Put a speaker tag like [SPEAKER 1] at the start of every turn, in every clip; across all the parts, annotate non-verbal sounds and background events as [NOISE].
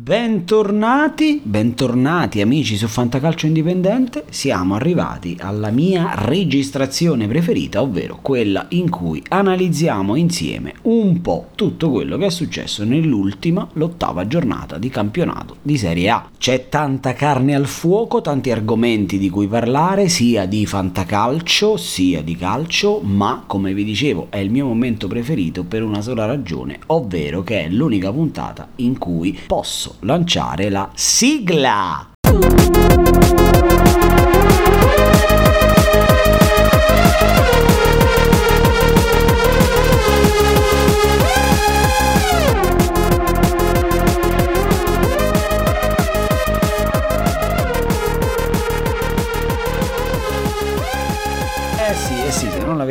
[SPEAKER 1] Bentornati, bentornati amici su Fantacalcio Indipendente, siamo arrivati alla mia registrazione preferita, ovvero quella in cui analizziamo insieme un po' tutto quello che è successo nell'ultima, l'ottava giornata di campionato di Serie A. C'è tanta carne al fuoco, tanti argomenti di cui parlare, sia di fantacalcio sia di calcio, ma come vi dicevo è il mio momento preferito per una sola ragione, ovvero che è l'unica puntata in cui posso lanciare la sigla.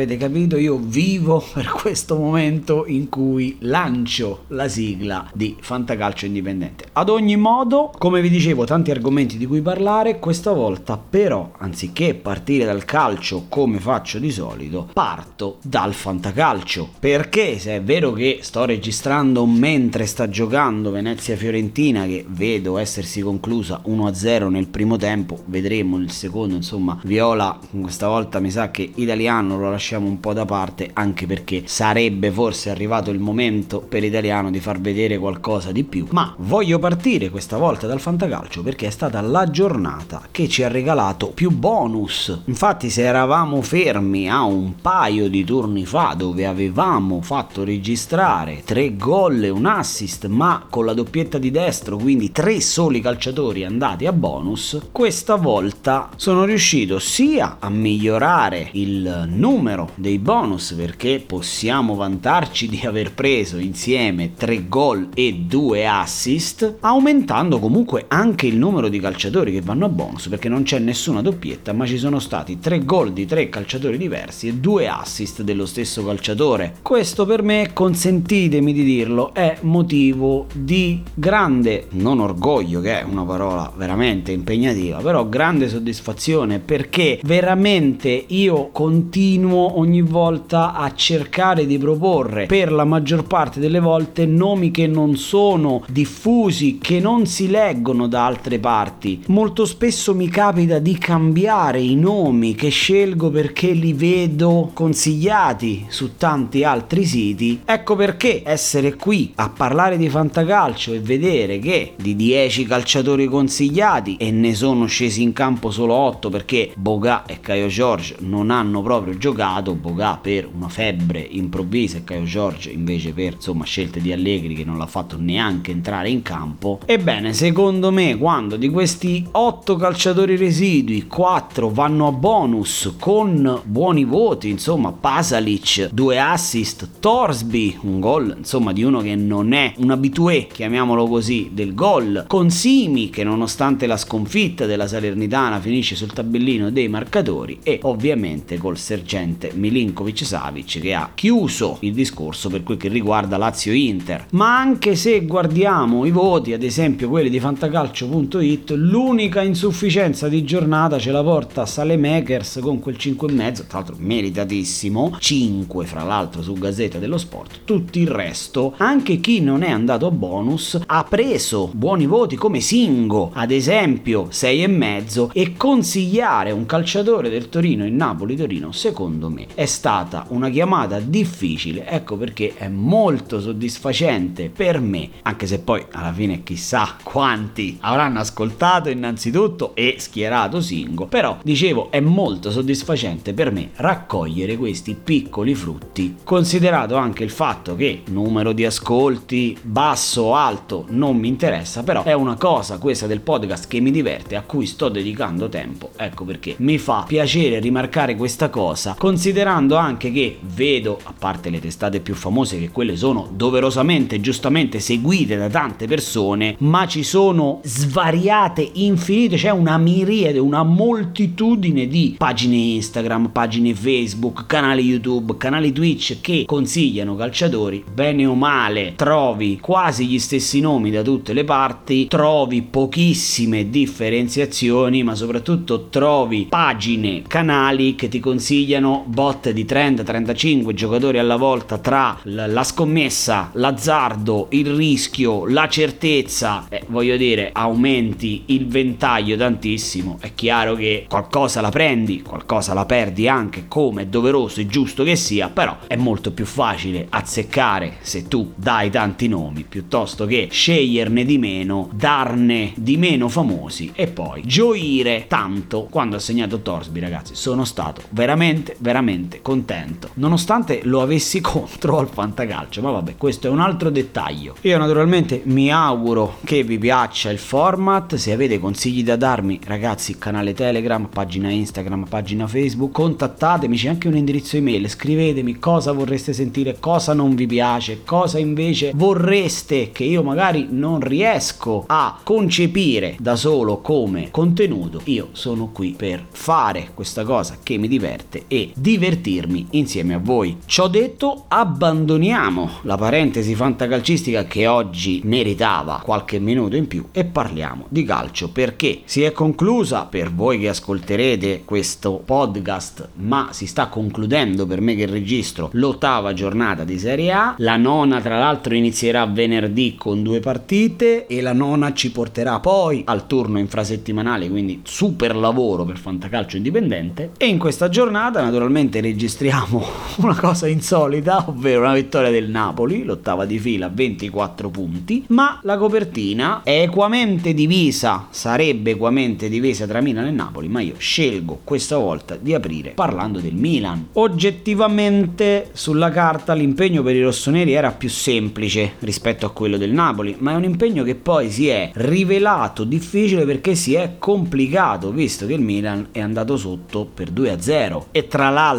[SPEAKER 1] Avete capito, io vivo [LAUGHS] per questo momento in cui lancio la sigla di Fantacalcio Indipendente. Ad ogni modo, come vi dicevo, tanti argomenti di cui parlare, questa volta però, anziché partire dal calcio come faccio di solito, parto dal fantacalcio. Perché se è vero che sto registrando mentre sta giocando Venezia-Fiorentina, che vedo essersi conclusa 1-0 nel primo tempo, vedremo il secondo, insomma, Viola questa volta mi sa che italiano lo lascia lasciamo un po' da parte anche perché sarebbe forse arrivato il momento per italiano di far vedere qualcosa di più. Ma voglio partire questa volta dal fantacalcio perché è stata la giornata che ci ha regalato più bonus. Infatti se eravamo fermi a un paio di turni fa dove avevamo fatto registrare tre gol e un assist ma con la doppietta di destro quindi tre soli calciatori andati a bonus, questa volta sono riuscito sia a migliorare il numero dei bonus perché possiamo vantarci di aver preso insieme 3 gol e 2 assist, aumentando comunque anche il numero di calciatori che vanno a bonus perché non c'è nessuna doppietta, ma ci sono stati 3 gol di 3 calciatori diversi e 2 assist dello stesso calciatore. Questo per me, consentitemi di dirlo, è motivo di grande, non orgoglio che è una parola veramente impegnativa, però grande soddisfazione perché veramente io continuo ogni volta a cercare di proporre per la maggior parte delle volte nomi che non sono diffusi, che non si leggono da altre parti. Molto spesso mi capita di cambiare i nomi che scelgo perché li vedo consigliati su tanti altri siti. Ecco perché essere qui a parlare di fantacalcio e vedere che di 10 calciatori consigliati e ne sono scesi in campo solo 8 perché Boga e Caio George non hanno proprio giocato dato Bogà per una febbre improvvisa e Caio Giorgio invece per insomma scelte di Allegri che non l'ha fatto neanche entrare in campo. Ebbene, secondo me quando di questi 8 calciatori residui 4 vanno a bonus con buoni voti, insomma Pasalic, due assist, Torsby, un gol insomma di uno che non è un abitué, chiamiamolo così, del gol, con Simi che nonostante la sconfitta della Salernitana finisce sul tabellino dei marcatori e ovviamente col sergente Milinkovic Savic che ha chiuso il discorso per quel che riguarda Lazio-Inter. Ma anche se guardiamo i voti, ad esempio quelli di fantacalcio.it, l'unica insufficienza di giornata ce la porta Salemakers con quel 5,5, tra l'altro meritatissimo, 5 fra l'altro su Gazzetta dello Sport. Tutto il resto, anche chi non è andato a bonus, ha preso buoni voti come Singo, ad esempio 6,5 e consigliare un calciatore del Torino in Napoli-Torino, secondo me me è stata una chiamata difficile, ecco perché è molto soddisfacente per me, anche se poi alla fine chissà quanti avranno ascoltato innanzitutto e schierato Singo, però dicevo è molto soddisfacente per me raccogliere questi piccoli frutti, considerato anche il fatto che numero di ascolti basso o alto non mi interessa, però è una cosa questa del podcast che mi diverte, a cui sto dedicando tempo, ecco perché mi fa piacere rimarcare questa cosa, considerando considerando anche che vedo, a parte le testate più famose che quelle sono doverosamente e giustamente seguite da tante persone, ma ci sono svariate, infinite, c'è una miriade, una moltitudine di pagine Instagram, pagine Facebook, canali YouTube, canali Twitch che consigliano calciatori, bene o male, trovi quasi gli stessi nomi da tutte le parti, trovi pochissime differenziazioni, ma soprattutto trovi pagine, canali che ti consigliano bot di 30-35 giocatori alla volta tra la scommessa, l'azzardo, il rischio, la certezza, eh, voglio dire, aumenti il ventaglio tantissimo, è chiaro che qualcosa la prendi, qualcosa la perdi anche, come è doveroso e giusto che sia, però è molto più facile azzeccare se tu dai tanti nomi piuttosto che sceglierne di meno, darne di meno famosi e poi gioire tanto quando ha segnato Torsby, ragazzi. Sono stato veramente, veramente contento, nonostante lo avessi [LAUGHS] contro al fantacalcio, ma vabbè, questo è un altro dettaglio. Io naturalmente mi auguro che vi piaccia il format, se avete consigli da darmi, ragazzi, canale Telegram, pagina Instagram, pagina Facebook, contattatemi, c'è anche un indirizzo email, scrivetemi cosa vorreste sentire, cosa non vi piace, cosa invece vorreste che io magari non riesco a concepire da solo come contenuto. Io sono qui per fare questa cosa che mi diverte e divertirmi insieme a voi. Ciò detto, abbandoniamo la parentesi fantacalcistica che oggi meritava qualche minuto in più e parliamo di calcio perché si è conclusa per voi che ascolterete questo podcast, ma si sta concludendo per me che registro l'ottava giornata di Serie A. La nona, tra l'altro, inizierà venerdì con due partite e la nona ci porterà poi al turno infrasettimanale, quindi super lavoro per Fantacalcio Indipendente. E in questa giornata, naturalmente, registriamo [LAUGHS] una cosa insolita, ovvero una vittoria del Napoli, l'ottava di fila, 24 punti. Ma la copertina è equamente divisa, sarebbe equamente divisa tra Milan e Napoli, ma io scelgo questa volta di aprire parlando del Milan. Oggettivamente sulla carta l'impegno per i rossoneri era più semplice rispetto a quello del Napoli, ma è un impegno che poi si è rivelato difficile perché si è complicato, visto che il Milan è andato sotto per 2-0. E tra l'altro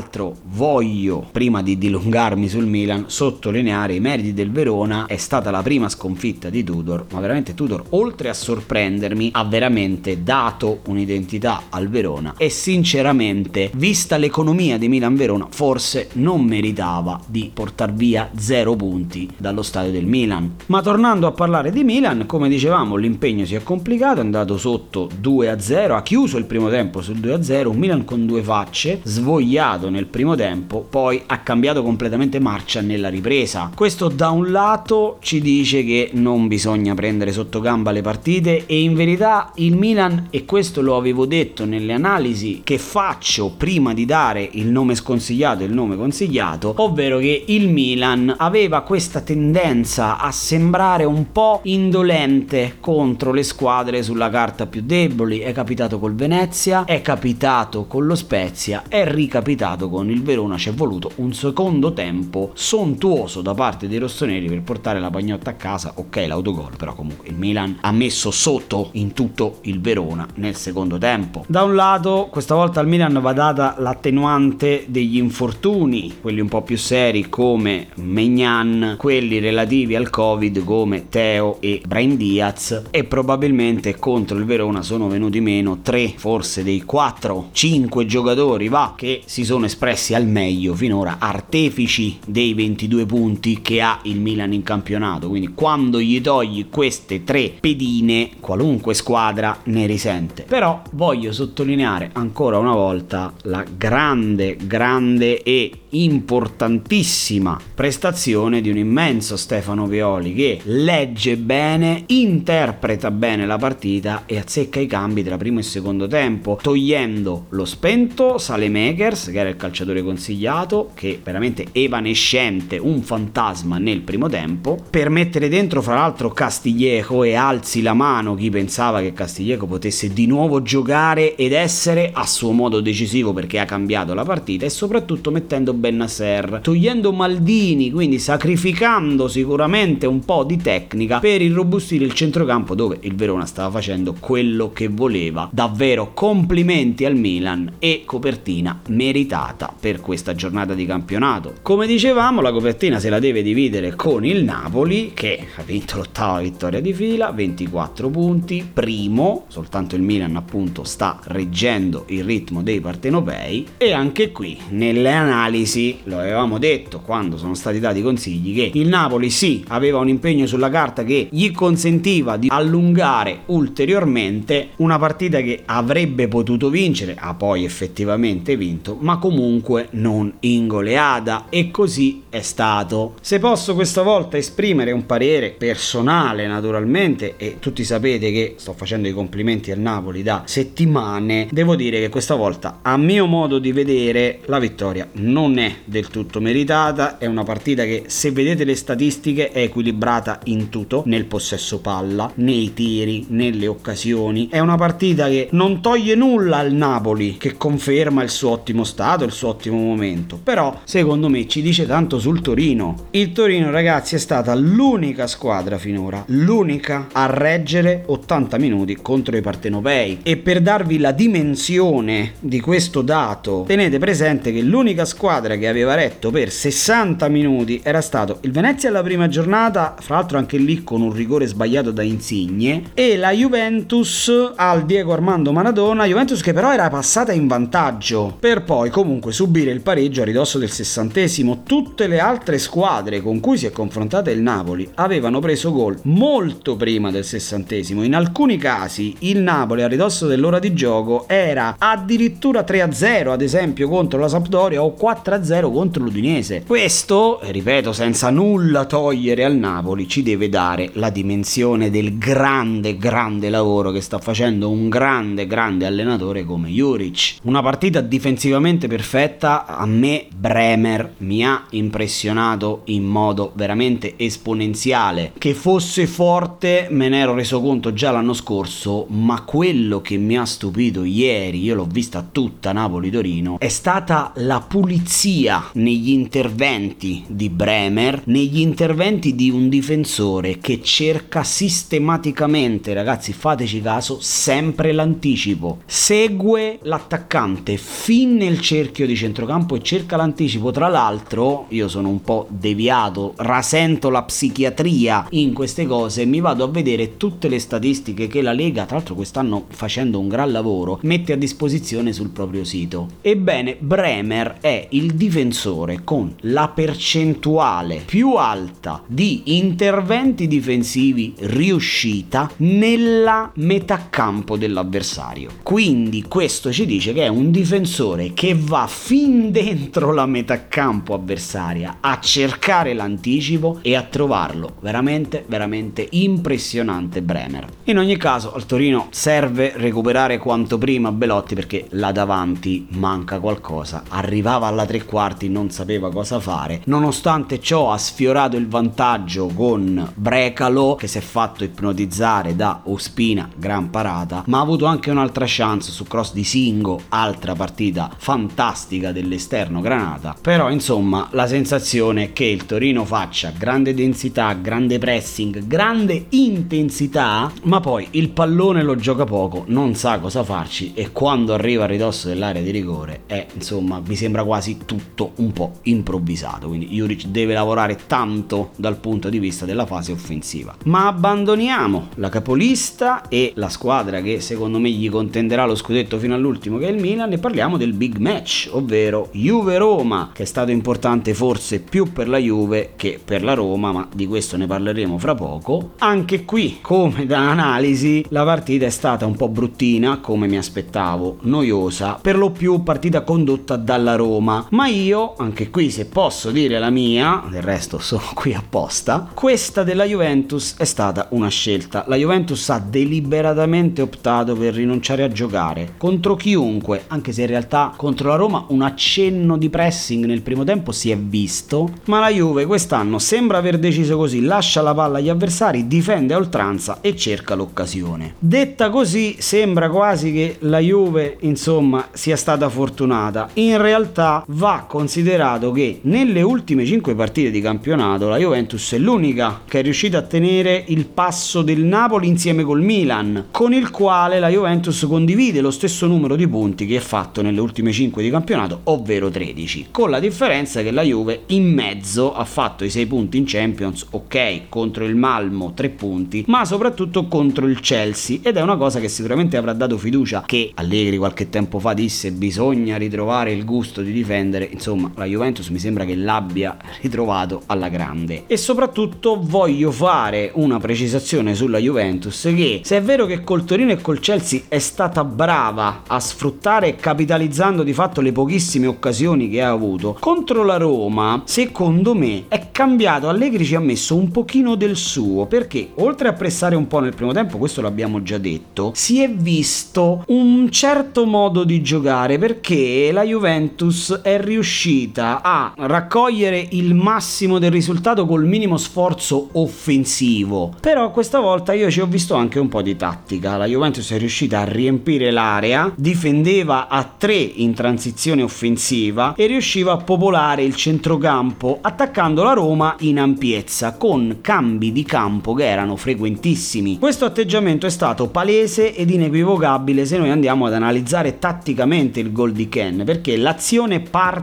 [SPEAKER 1] voglio, prima di dilungarmi sul Milan, sottolineare i meriti del Verona, è stata la prima sconfitta di Tudor, ma veramente Tudor, oltre a sorprendermi, ha veramente dato un'identità al Verona e sinceramente, vista l'economia di Milan-Verona, forse non meritava di portare via 0 punti dallo stadio del Milan. Ma tornando a parlare di Milan, come dicevamo, l'impegno si è complicato, è andato sotto 2-0, ha chiuso il primo tempo sul 2-0, un Milan con due facce, svogliato nel primo tempo, poi ha cambiato completamente marcia nella ripresa. Questo da un lato ci dice che non bisogna prendere sotto gamba le partite e in verità il Milan, e questo lo avevo detto nelle analisi che faccio prima di dare il nome sconsigliato e il nome consigliato, ovvero che il Milan aveva questa tendenza a sembrare un po' indolente contro le squadre sulla carta più deboli. È capitato col Venezia, è capitato con lo Spezia, è ricapitato con il Verona. Ci è voluto un secondo tempo sontuoso da parte dei rossoneri per portare la pagnotta a casa. Ok, l'autogol, però comunque il Milan ha messo sotto in tutto il Verona nel secondo tempo. Da un lato, questa volta al Milan va data l'attenuante degli infortuni, quelli un po' più seri come Megnan, quelli relativi al Covid come Teo e Brian Diaz e probabilmente contro il Verona sono venuti meno tre, forse dei 4, 5 giocatori va che si sono espressi al meglio finora, artefici dei 22 punti che ha il Milan in campionato, quindi quando gli togli queste tre pedine qualunque squadra ne risente. Però voglio sottolineare ancora una volta la grande, grande e importantissima prestazione di un immenso Stefano Violi che legge bene, interpreta bene la partita e azzecca i cambi tra primo e secondo tempo, togliendo lo spento Salemakers, che era il calciatore consigliato, che veramente evanescente, un fantasma nel primo tempo, per mettere dentro fra l'altro Castiglieco e alzi la mano chi pensava che Castiglieco potesse di nuovo giocare ed essere a suo modo decisivo perché ha cambiato la partita e soprattutto mettendo Bennasser, togliendo Maldini, quindi sacrificando sicuramente un po' di tecnica per irrobustire il centrocampo dove il Verona stava facendo quello che voleva. Davvero complimenti al Milan e copertina meritata per questa giornata di campionato. Come dicevamo, la copertina se la deve dividere con il Napoli che ha vinto l'ottava vittoria di fila, 24 punti, primo, soltanto il Milan appunto sta reggendo il ritmo dei partenopei e anche qui nelle analisi mesi, lo avevamo detto quando sono stati dati consigli, che il Napoli sì aveva un impegno sulla carta che gli consentiva di allungare ulteriormente una partita che avrebbe potuto vincere, ha poi effettivamente vinto, ma comunque non in goleada e così è stato. Se posso questa volta esprimere un parere personale naturalmente e tutti sapete che sto facendo i complimenti al Napoli da settimane, devo dire che questa volta a mio modo di vedere la vittoria non è del tutto meritata, è una partita che se vedete le statistiche è equilibrata in tutto, nel possesso palla, nei tiri, nelle occasioni, è una partita che non toglie nulla al Napoli che conferma il suo ottimo stato, il suo ottimo momento, però secondo me ci dice tanto sul Torino. Il Torino ragazzi è stata l'unica squadra finora, l'unica a reggere 80 minuti contro i partenopei. E per darvi la dimensione di questo dato tenete presente che l'unica squadra che aveva retto per 60 minuti era stato il Venezia alla prima giornata, fra l'altro anche lì con un rigore sbagliato da Insigne e la Juventus al Diego Armando Maradona, Juventus che però era passata in vantaggio per poi comunque subire il pareggio a ridosso del sessantesimo. Tutte le altre squadre con cui si è confrontata il Napoli avevano preso gol molto prima del sessantesimo. In alcuni casi il Napoli a ridosso dell'ora di gioco era addirittura 3-0, ad esempio contro la Sampdoria o 4-0 contro l'Udinese. Questo, ripeto, senza nulla togliere al Napoli, ci deve dare la dimensione del grande, grande lavoro che sta facendo un grande, grande allenatore come Juric. Una partita difensivamente perfetta, a me Bremer mi ha impressionato in modo veramente esponenziale. Che fosse forte me ne ero reso conto già l'anno scorso, ma quello che mi ha stupito ieri, io l'ho vista tutta Napoli-Torino, è stata la pulizia negli interventi di Bremer, negli interventi di un difensore che cerca sistematicamente, ragazzi, fateci caso, sempre l'anticipo. Segue l'attaccante fin nel cerchio di centrocampo e cerca l'anticipo. Tra l'altro, io sono un po' deviato, rasento la psichiatria in queste cose, mi vado a vedere tutte le statistiche che la Lega, tra l'altro quest'anno facendo un gran lavoro, mette a disposizione sul proprio sito. Ebbene, Bremer è il difensore con la percentuale più alta di interventi difensivi riuscita nella metà campo dell'avversario. Quindi questo ci dice che è un difensore che va fin dentro la metà campo avversaria a cercare l'anticipo e a trovarlo. Veramente, veramente impressionante Bremer. In ogni caso al Torino serve recuperare quanto prima Belotti perché là davanti manca qualcosa. Arrivava alla tre quarti, non sapeva cosa fare. Nonostante ciò ha sfiorato il vantaggio con Brecalo che si è fatto ipnotizzare da Ospina, gran parata, ma ha avuto anche un'altra chance su cross di Singo, altra partita fantastica dell'esterno Granata. Però insomma la sensazione è che il Torino faccia grande densità, grande pressing, grande intensità, ma poi il pallone lo gioca poco, non sa cosa farci e quando arriva a ridosso dell'area di rigore è insomma mi sembra quasi tutto un po' improvvisato, quindi Juric deve lavorare tanto dal punto di vista della fase offensiva. Ma abbandoniamo la capolista e la squadra che secondo me gli contenderà lo scudetto fino all'ultimo che è il Milan e parliamo del big match, ovvero Juve-Roma, che è stato importante forse più per la Juve che per la Roma, ma di questo ne parleremo fra poco. Anche qui, come da analisi, la partita è stata un po' bruttina, come mi aspettavo, noiosa, per lo più partita condotta dalla Roma, ma io, anche qui se posso dire la mia, del resto sono [LAUGHS] qui apposta, questa della Juventus è stata una scelta. La Juventus ha deliberatamente optato per rinunciare a giocare contro chiunque, anche se in realtà contro la Roma un accenno di pressing nel primo tempo si è visto, ma la Juve quest'anno sembra aver deciso così, lascia la palla agli avversari, difende a oltranza e cerca l'occasione. Detta così sembra quasi che la Juve, insomma, sia stata fortunata. In realtà va considerato che nelle ultime 5 partite di campionato la Juventus è l'unica che è riuscita a tenere il passo del Napoli insieme col Milan, con il quale la Juventus condivide lo stesso numero di punti che ha fatto nelle ultime 5 di campionato, ovvero 13, con la differenza che la Juve in mezzo ha fatto i 6 punti in Champions, ok, contro il Malmo 3 punti, ma soprattutto contro il Chelsea ed è una cosa che sicuramente avrà dato fiducia che Allegri qualche tempo fa disse bisogna ritrovare il gusto di difendere perdere, insomma la Juventus mi sembra che l'abbia ritrovato alla grande. E soprattutto voglio fare una precisazione sulla Juventus che se è vero che col Torino e col Chelsea è stata brava a sfruttare capitalizzando di fatto le pochissime occasioni che ha avuto, contro la Roma secondo me è cambiato, Allegri ci ha messo un pochino del suo perché oltre a pressare un po' nel primo tempo, questo l'abbiamo già detto, si è visto un certo modo di giocare perché la Juventus è riuscita a raccogliere il massimo del risultato col minimo sforzo offensivo. Però questa volta io ci ho visto anche un po' di tattica. La Juventus è riuscita a riempire l'area, difendeva a tre in transizione offensiva e riusciva a popolare il centrocampo attaccando la Roma in ampiezza con cambi di campo che erano frequentissimi. Questo atteggiamento è stato palese ed inequivocabile se noi andiamo ad analizzare tatticamente il gol di Ken perché l'azione parte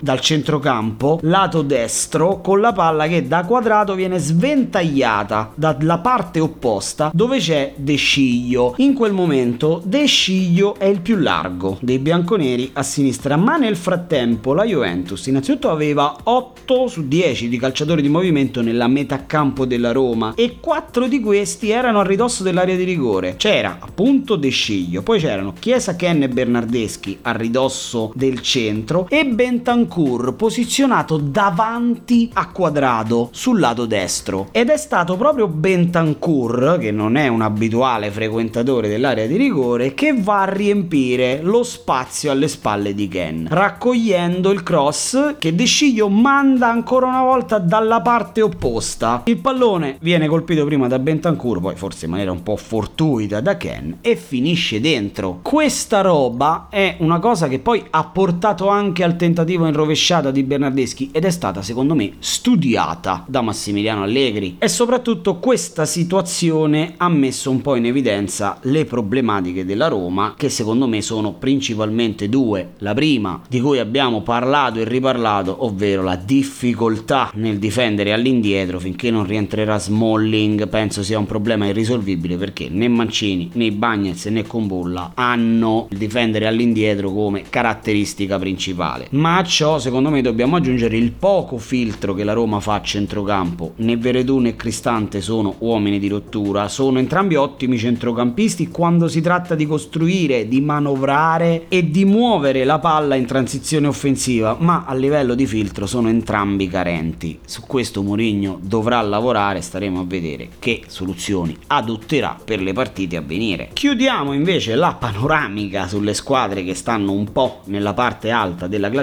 [SPEAKER 1] dal centrocampo lato destro con la palla che da quadrato viene sventagliata dalla parte opposta dove c'è De Sciglio. In quel momento De Sciglio è il più largo dei bianconeri a sinistra, ma nel frattempo la Juventus innanzitutto aveva 8 su 10 di calciatori di movimento nella metà campo della Roma e 4 di questi erano a ridosso dell'area di rigore. C'era appunto De Sciglio, poi c'erano Chiesa, Ken e Bernardeschi a ridosso del centro e Bentancur posizionato davanti a quadrato sul lato destro. Ed è stato proprio Bentancur, che non è un abituale frequentatore dell'area di rigore, che va a riempire lo spazio alle spalle di Ken, raccogliendo il cross che De Sciglio manda ancora una volta dalla parte opposta. Il pallone viene colpito prima da Bentancur, poi forse in maniera un po' fortuita da Ken e finisce dentro. Questa roba è una cosa che poi ha portato anche al tentativo in rovesciata di Bernardeschi ed è stata secondo me studiata da Massimiliano Allegri e soprattutto questa situazione ha messo un po' in evidenza le problematiche della Roma che secondo me sono principalmente due. La prima di cui abbiamo parlato e riparlato, ovvero la difficoltà nel difendere all'indietro finché non rientrerà Smalling, penso sia un problema irrisolvibile perché né Mancini né Bagnez né Combulla hanno il difendere all'indietro come caratteristica principale. Ma a ciò secondo me dobbiamo aggiungere il poco filtro che la Roma fa a centrocampo. Né Veredù né Cristante sono uomini di rottura, sono entrambi ottimi centrocampisti quando si tratta di costruire, di manovrare e di muovere la palla in transizione offensiva, ma a livello di filtro sono entrambi carenti. Su questo Mourinho dovrà lavorare, staremo a vedere che soluzioni adotterà per le partite a venire. Chiudiamo invece la panoramica sulle squadre che stanno un po' nella parte alta della classifica,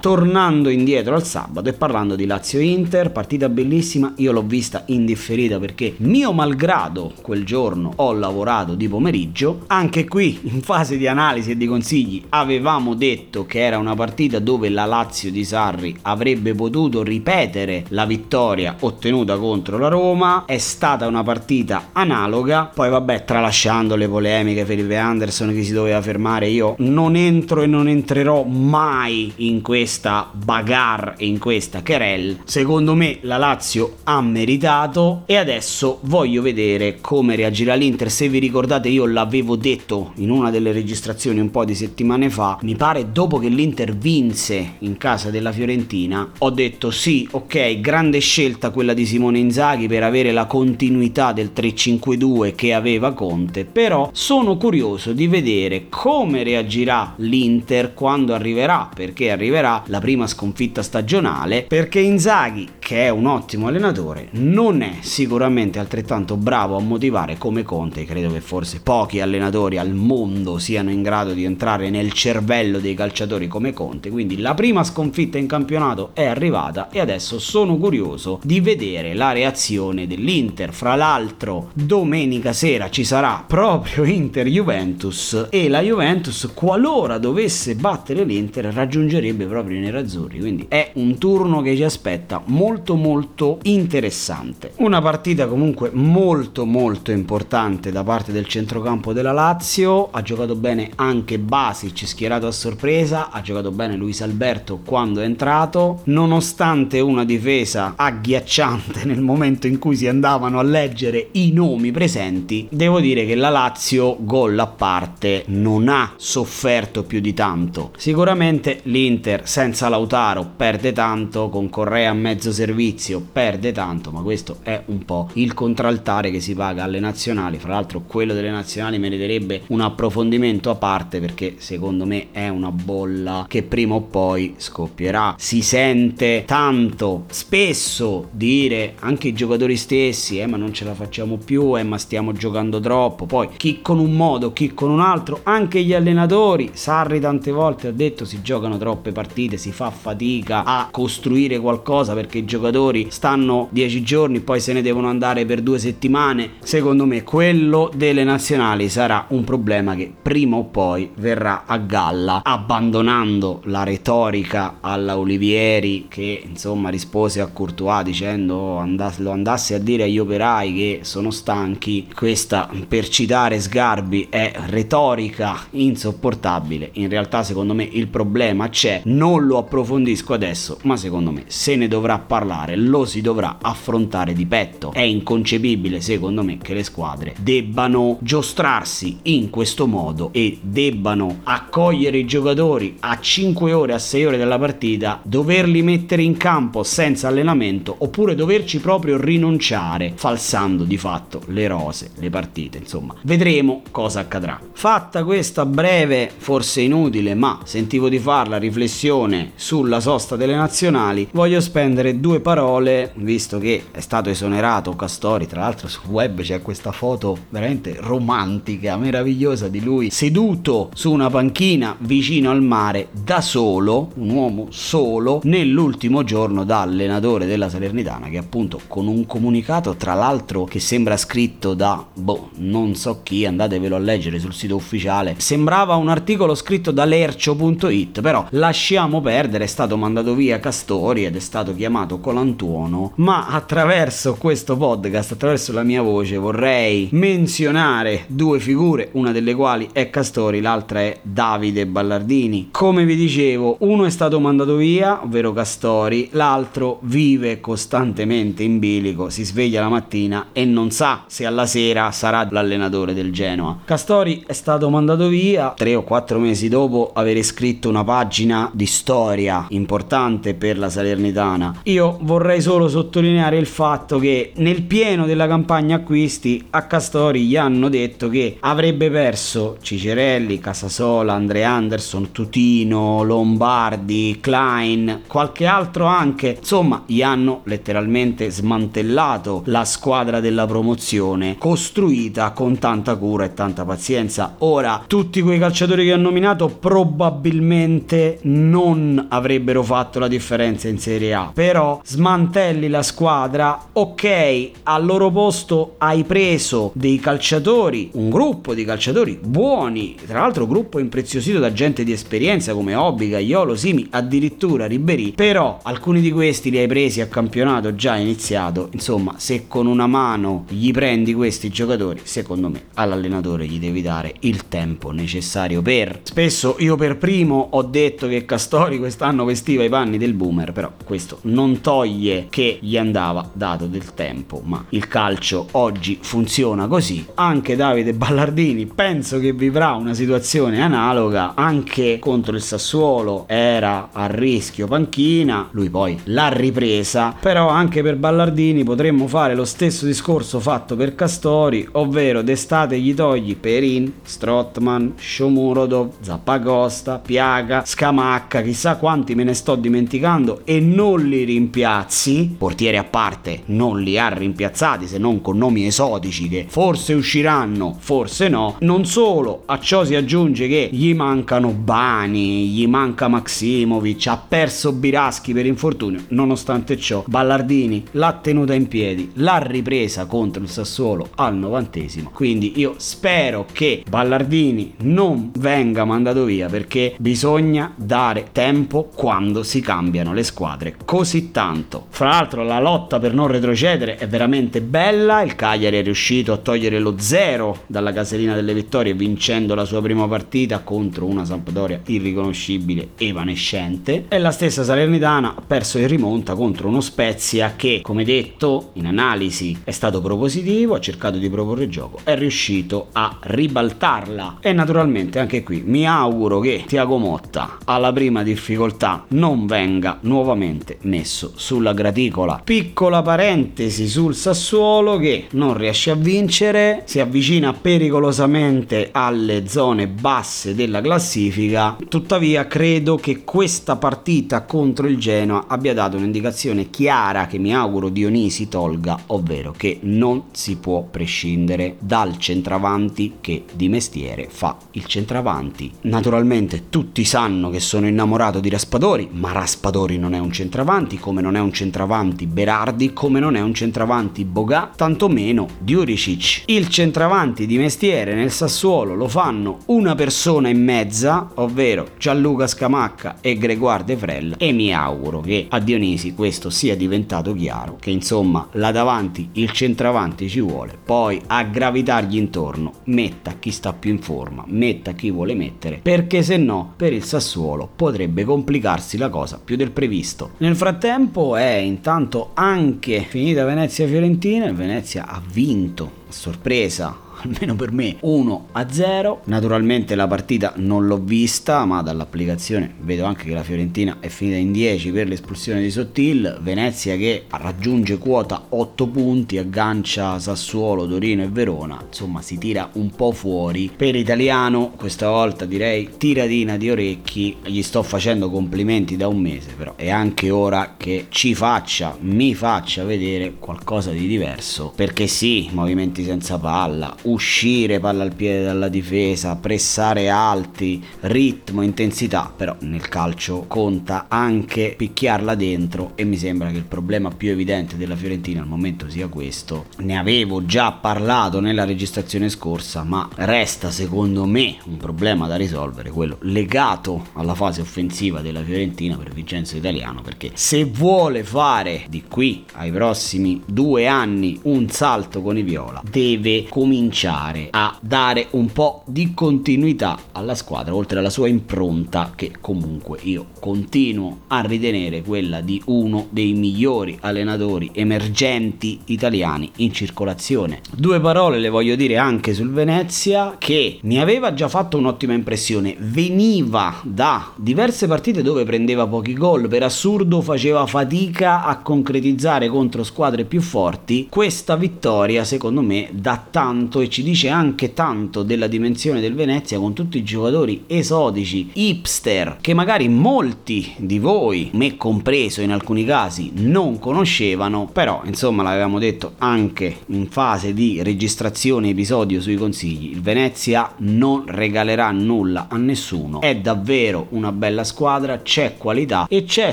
[SPEAKER 1] tornando indietro al sabato e parlando di Lazio-Inter, partita bellissima, io l'ho vista indifferita perché mio malgrado quel giorno ho lavorato di pomeriggio, anche qui in fase di analisi e di consigli avevamo detto che era una partita dove la Lazio di Sarri avrebbe potuto ripetere la vittoria ottenuta contro la Roma, è stata una partita analoga, poi vabbè tralasciando le polemiche Felipe Anderson che si doveva fermare, io non entro e non entrerò mai in questa bagarre e in questa querel, secondo me la Lazio ha meritato e adesso voglio vedere come reagirà l'Inter, se vi ricordate io l'avevo detto in una delle registrazioni un po' di settimane fa, mi pare dopo che l'Inter vinse in casa della Fiorentina, ho detto sì, ok, grande scelta quella di Simone Inzaghi per avere la continuità del 3-5-2 che aveva Conte, però sono curioso di vedere come reagirà l'Inter quando arriverà, perché arriverà la prima sconfitta stagionale, perché Inzaghi, che è un ottimo allenatore, non è sicuramente altrettanto bravo a motivare come Conte, credo che forse pochi allenatori al mondo siano in grado di entrare nel cervello dei calciatori come Conte, quindi la prima sconfitta in campionato è arrivata e adesso sono curioso di vedere la reazione dell'Inter. Fra l'altro, domenica sera ci sarà proprio Inter-Juventus e la Juventus, qualora dovesse battere l'Inter, raggiungerebbe proprio i nerazzurri. Quindi è un turno che ci aspetta molto molto interessante. Una partita comunque molto molto importante da parte del centrocampo della Lazio, ha giocato bene anche Basic schierato a sorpresa, ha giocato bene Luis Alberto quando è entrato, nonostante una difesa agghiacciante [LAUGHS] nel momento in cui si andavano a leggere i nomi presenti, devo dire che la Lazio gol a parte non ha sofferto più di tanto. Sicuramente l'Inter senza Lautaro perde tanto, con Correa a mezzo servizio perde tanto, ma questo è un po' il contraltare che si paga alle nazionali. Fra l'altro quello delle nazionali meriterebbe un approfondimento a parte perché secondo me è una bolla che prima o poi scoppierà. Si sente tanto spesso dire anche i giocatori stessi, eh ma non ce la facciamo più, eh ma stiamo giocando troppo. Poi chi con un modo, chi con un altro, anche gli allenatori, Sarri tante volte ha detto si giocano troppe partite, si fa fatica a costruire qualcosa perché i giocatori stanno dieci giorni, poi se ne devono andare per due settimane. Secondo me quello delle nazionali sarà un problema che prima o poi verrà a galla, abbandonando la retorica alla Olivieri che insomma rispose a Courtois dicendo andass- lo andasse a dire agli operai che sono stanchi. Questa per citare Sgarbi è retorica insopportabile. In realtà secondo me il problema c'è, non lo approfondisco adesso, ma secondo me se ne dovrà parlare, lo si dovrà affrontare di petto. È inconcepibile secondo me che le squadre debbano giostrarsi in questo modo e debbano accogliere i giocatori a 5 ore, a 6 ore della partita, doverli mettere in campo senza allenamento oppure doverci proprio rinunciare, falsando di fatto le rose, le partite, insomma. Vedremo cosa accadrà. Fatta questa breve, forse inutile, ma sentivo di farla riflessione sulla sosta delle nazionali, voglio spendere due parole, visto che è stato esonerato Castori, tra l'altro sul web c'è questa foto veramente romantica, meravigliosa di lui seduto su una panchina vicino al mare da solo, un uomo solo, nell'ultimo giorno da allenatore della Salernitana che appunto con un comunicato tra l'altro che sembra scritto da boh, non so chi, andatevelo a leggere sul sito ufficiale, sembrava un articolo scritto da lercio.it, però lasciamo perdere, è stato mandato via Castori ed è stato chiamato Colantuono, ma attraverso questo podcast, attraverso la mia voce vorrei menzionare due figure, una delle quali è Castori, l'altra è Davide Ballardini. Come vi dicevo, uno è stato mandato via, ovvero Castori, l'altro vive costantemente in bilico, si sveglia la mattina e non sa se alla sera sarà l'allenatore del Genoa. Castori è stato mandato via tre o quattro mesi dopo aver scritto una pagina di storia importante per la Salernitana. Io vorrei solo sottolineare il fatto che nel pieno della campagna acquisti a Castori gli hanno detto che avrebbe perso Cicerelli, Casasola, Andre Anderson, Tutino, Lombardi, Klein, qualche altro anche. Insomma, gli hanno letteralmente smantellato la squadra della promozione costruita con tanta cura e tanta pazienza. Ora, tutti quei calciatori che ho nominato probabilmente non avrebbero fatto la differenza in Serie A, però smantelli la squadra, ok, al loro posto hai preso dei calciatori, un gruppo di calciatori buoni, tra l'altro gruppo impreziosito da gente di esperienza come Obiga, Iolo, Simi, addirittura Ribery, però alcuni di questi li hai presi a campionato già iniziato, insomma, se con una mano gli prendi questi giocatori, secondo me all'allenatore gli devi dare il tempo necessario per. Spesso io per primo ho detto che Castori quest'anno vestiva i panni del boomer, però questo non toglie che gli andava dato del tempo, ma il calcio oggi funziona così. Anche Davide Ballardini penso che vivrà una situazione analoga anche contro il Sassuolo, era a rischio panchina, lui poi l'ha ripresa, però anche per Ballardini potremmo fare lo stesso discorso fatto per Castori, ovvero d'estate gli togli Perin, Strottman, Shomurodov, Zappacosta, Piaga, Scamacca, chissà quanti me ne sto dimenticando e non li rimpiazzi, portiere a parte, non li ha rimpiazzati se non con nomi esotici che forse usciranno, forse no. Non solo, a ciò si aggiunge che gli mancano Bani, gli manca Maximovic, ha perso Biraschi per infortunio, nonostante ciò Ballardini l'ha tenuta in piedi, l'ha ripresa contro il Sassuolo al novantesimo, quindi io spero che Ballardini non venga mandato via perché bisogna dare tempo quando si cambiano le squadre così tanto. Fra l'altro la lotta per non retrocedere è veramente bella, il Cagliari è riuscito a togliere lo zero dalla caserina delle vittorie vincendo la sua prima partita contro una Sampdoria irriconoscibile, evanescente. E la stessa Salernitana ha perso in rimonta contro uno Spezia che, come detto in analisi, è stato propositivo, ha cercato di proporre gioco, è riuscito a ribaltarla. E naturalmente anche qui mi auguro che Tiago Motta alla prima difficoltà non venga nuovamente messo sulla graticola. Piccola parentesi sul Sassuolo che non riesce a vincere, si avvicina pericolosamente alle zone basse della classifica, tuttavia credo che questa partita contro il Genoa abbia dato un'indicazione chiara che mi auguro Dionisi tolga, ovvero che non si può prescindere dal centravanti che di mestiere fa il centravanti. Naturalmente tutti sanno che sono innamorato di Raspadori, ma Raspadori non è un centravanti, come non è un centravanti Berardi, come non è un centravanti Boga, tantomeno Diuricic. Il centravanti di mestiere nel Sassuolo lo fanno una persona e mezza, ovvero Gianluca Scamacca e Gregoire De Frel, e mi auguro che a Dionisi questo sia diventato chiaro, che insomma là davanti il centravanti ci vuole, poi a gravitargli intorno metta chi sta più in forma, metta chi vuole mettere, perché se no per il Sassuolo potrebbe complicarsi la cosa più del previsto. Nel frattempo è intanto anche finita Venezia-Fiorentina e Venezia ha vinto a sorpresa almeno per me 1 a 0 naturalmente la partita non l'ho vista ma dall'applicazione vedo anche che la Fiorentina è finita in 10 per l'espulsione di Sottil. Venezia che raggiunge quota 8 punti aggancia Sassuolo, Torino e Verona. Insomma si tira un po' fuori. Per italiano questa volta direi tiratina di orecchi. Gli sto facendo complimenti da un mese però è anche ora che ci faccia mi faccia vedere qualcosa di diverso. Perché sì movimenti senza palla uscire palla al piede dalla difesa, pressare alti, ritmo, intensità, però nel calcio conta anche picchiarla dentro e mi sembra che il problema più evidente della Fiorentina al momento sia questo. Ne avevo già parlato nella registrazione scorsa, ma resta secondo me un problema da risolvere, quello legato alla fase offensiva della Fiorentina per Vincenzo Italiano, perché se vuole fare di qui ai prossimi due anni un salto con i Viola, deve cominciare cominciare a dare un po' di continuità alla squadra, oltre alla sua impronta che comunque io continuo a ritenere quella di uno dei migliori allenatori emergenti italiani in circolazione. Due parole le voglio dire anche sul Venezia che mi aveva già fatto un'ottima impressione, veniva da diverse partite dove prendeva pochi gol, per assurdo faceva fatica a concretizzare contro squadre più forti, questa vittoria secondo me dà tanto e ci dice anche tanto della dimensione del Venezia con tutti i giocatori esotici, hipster, che magari molti di voi, me compreso in alcuni casi, non conoscevano, però insomma l'avevamo detto anche in fase di registrazione episodio sui consigli, il Venezia non regalerà nulla a nessuno, è davvero una bella squadra, c'è qualità e c'è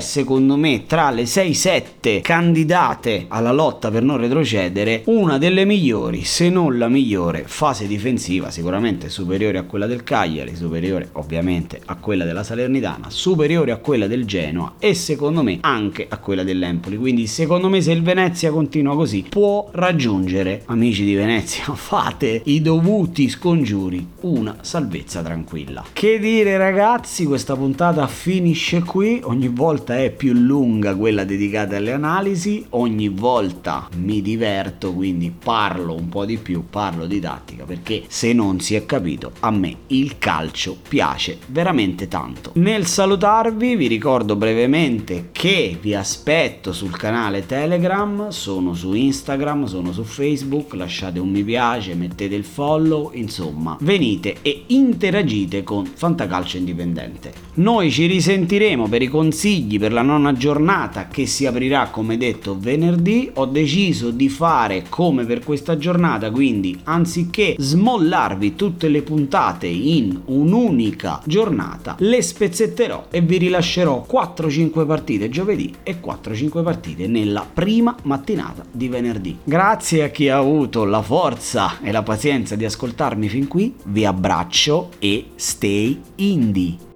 [SPEAKER 1] secondo me tra le 6-7 candidate alla lotta per non retrocedere una delle migliori, se non la migliore migliore fase difensiva sicuramente superiore a quella del Cagliari, superiore ovviamente a quella della Salernitana, superiore a quella del Genoa e secondo me anche a quella dell'Empoli. Quindi secondo me se il Venezia continua così può raggiungere, amici di Venezia, [LAUGHS] fate i dovuti scongiuri, una salvezza tranquilla. Che dire ragazzi, questa puntata finisce qui, ogni volta è più lunga quella dedicata alle analisi, ogni volta mi diverto, quindi parlo un po' di più, parlo di didattica perché se non si è capito a me il calcio piace veramente tanto. Nel salutarvi vi ricordo brevemente che vi aspetto sul canale Telegram, sono su Instagram, sono su Facebook, lasciate un mi piace, mettete il follow, insomma venite e interagite con Fantacalcio Indipendente. Noi ci risentiremo per i consigli per la nona giornata che si aprirà come detto venerdì, ho deciso di fare come per questa giornata, quindi anzi anziché smollarvi tutte le puntate in un'unica giornata, le spezzetterò e vi rilascerò 4-5 partite giovedì e 4-5 partite nella prima mattinata di venerdì. Grazie a chi ha avuto la forza e la pazienza di ascoltarmi fin qui, vi abbraccio e stay indie.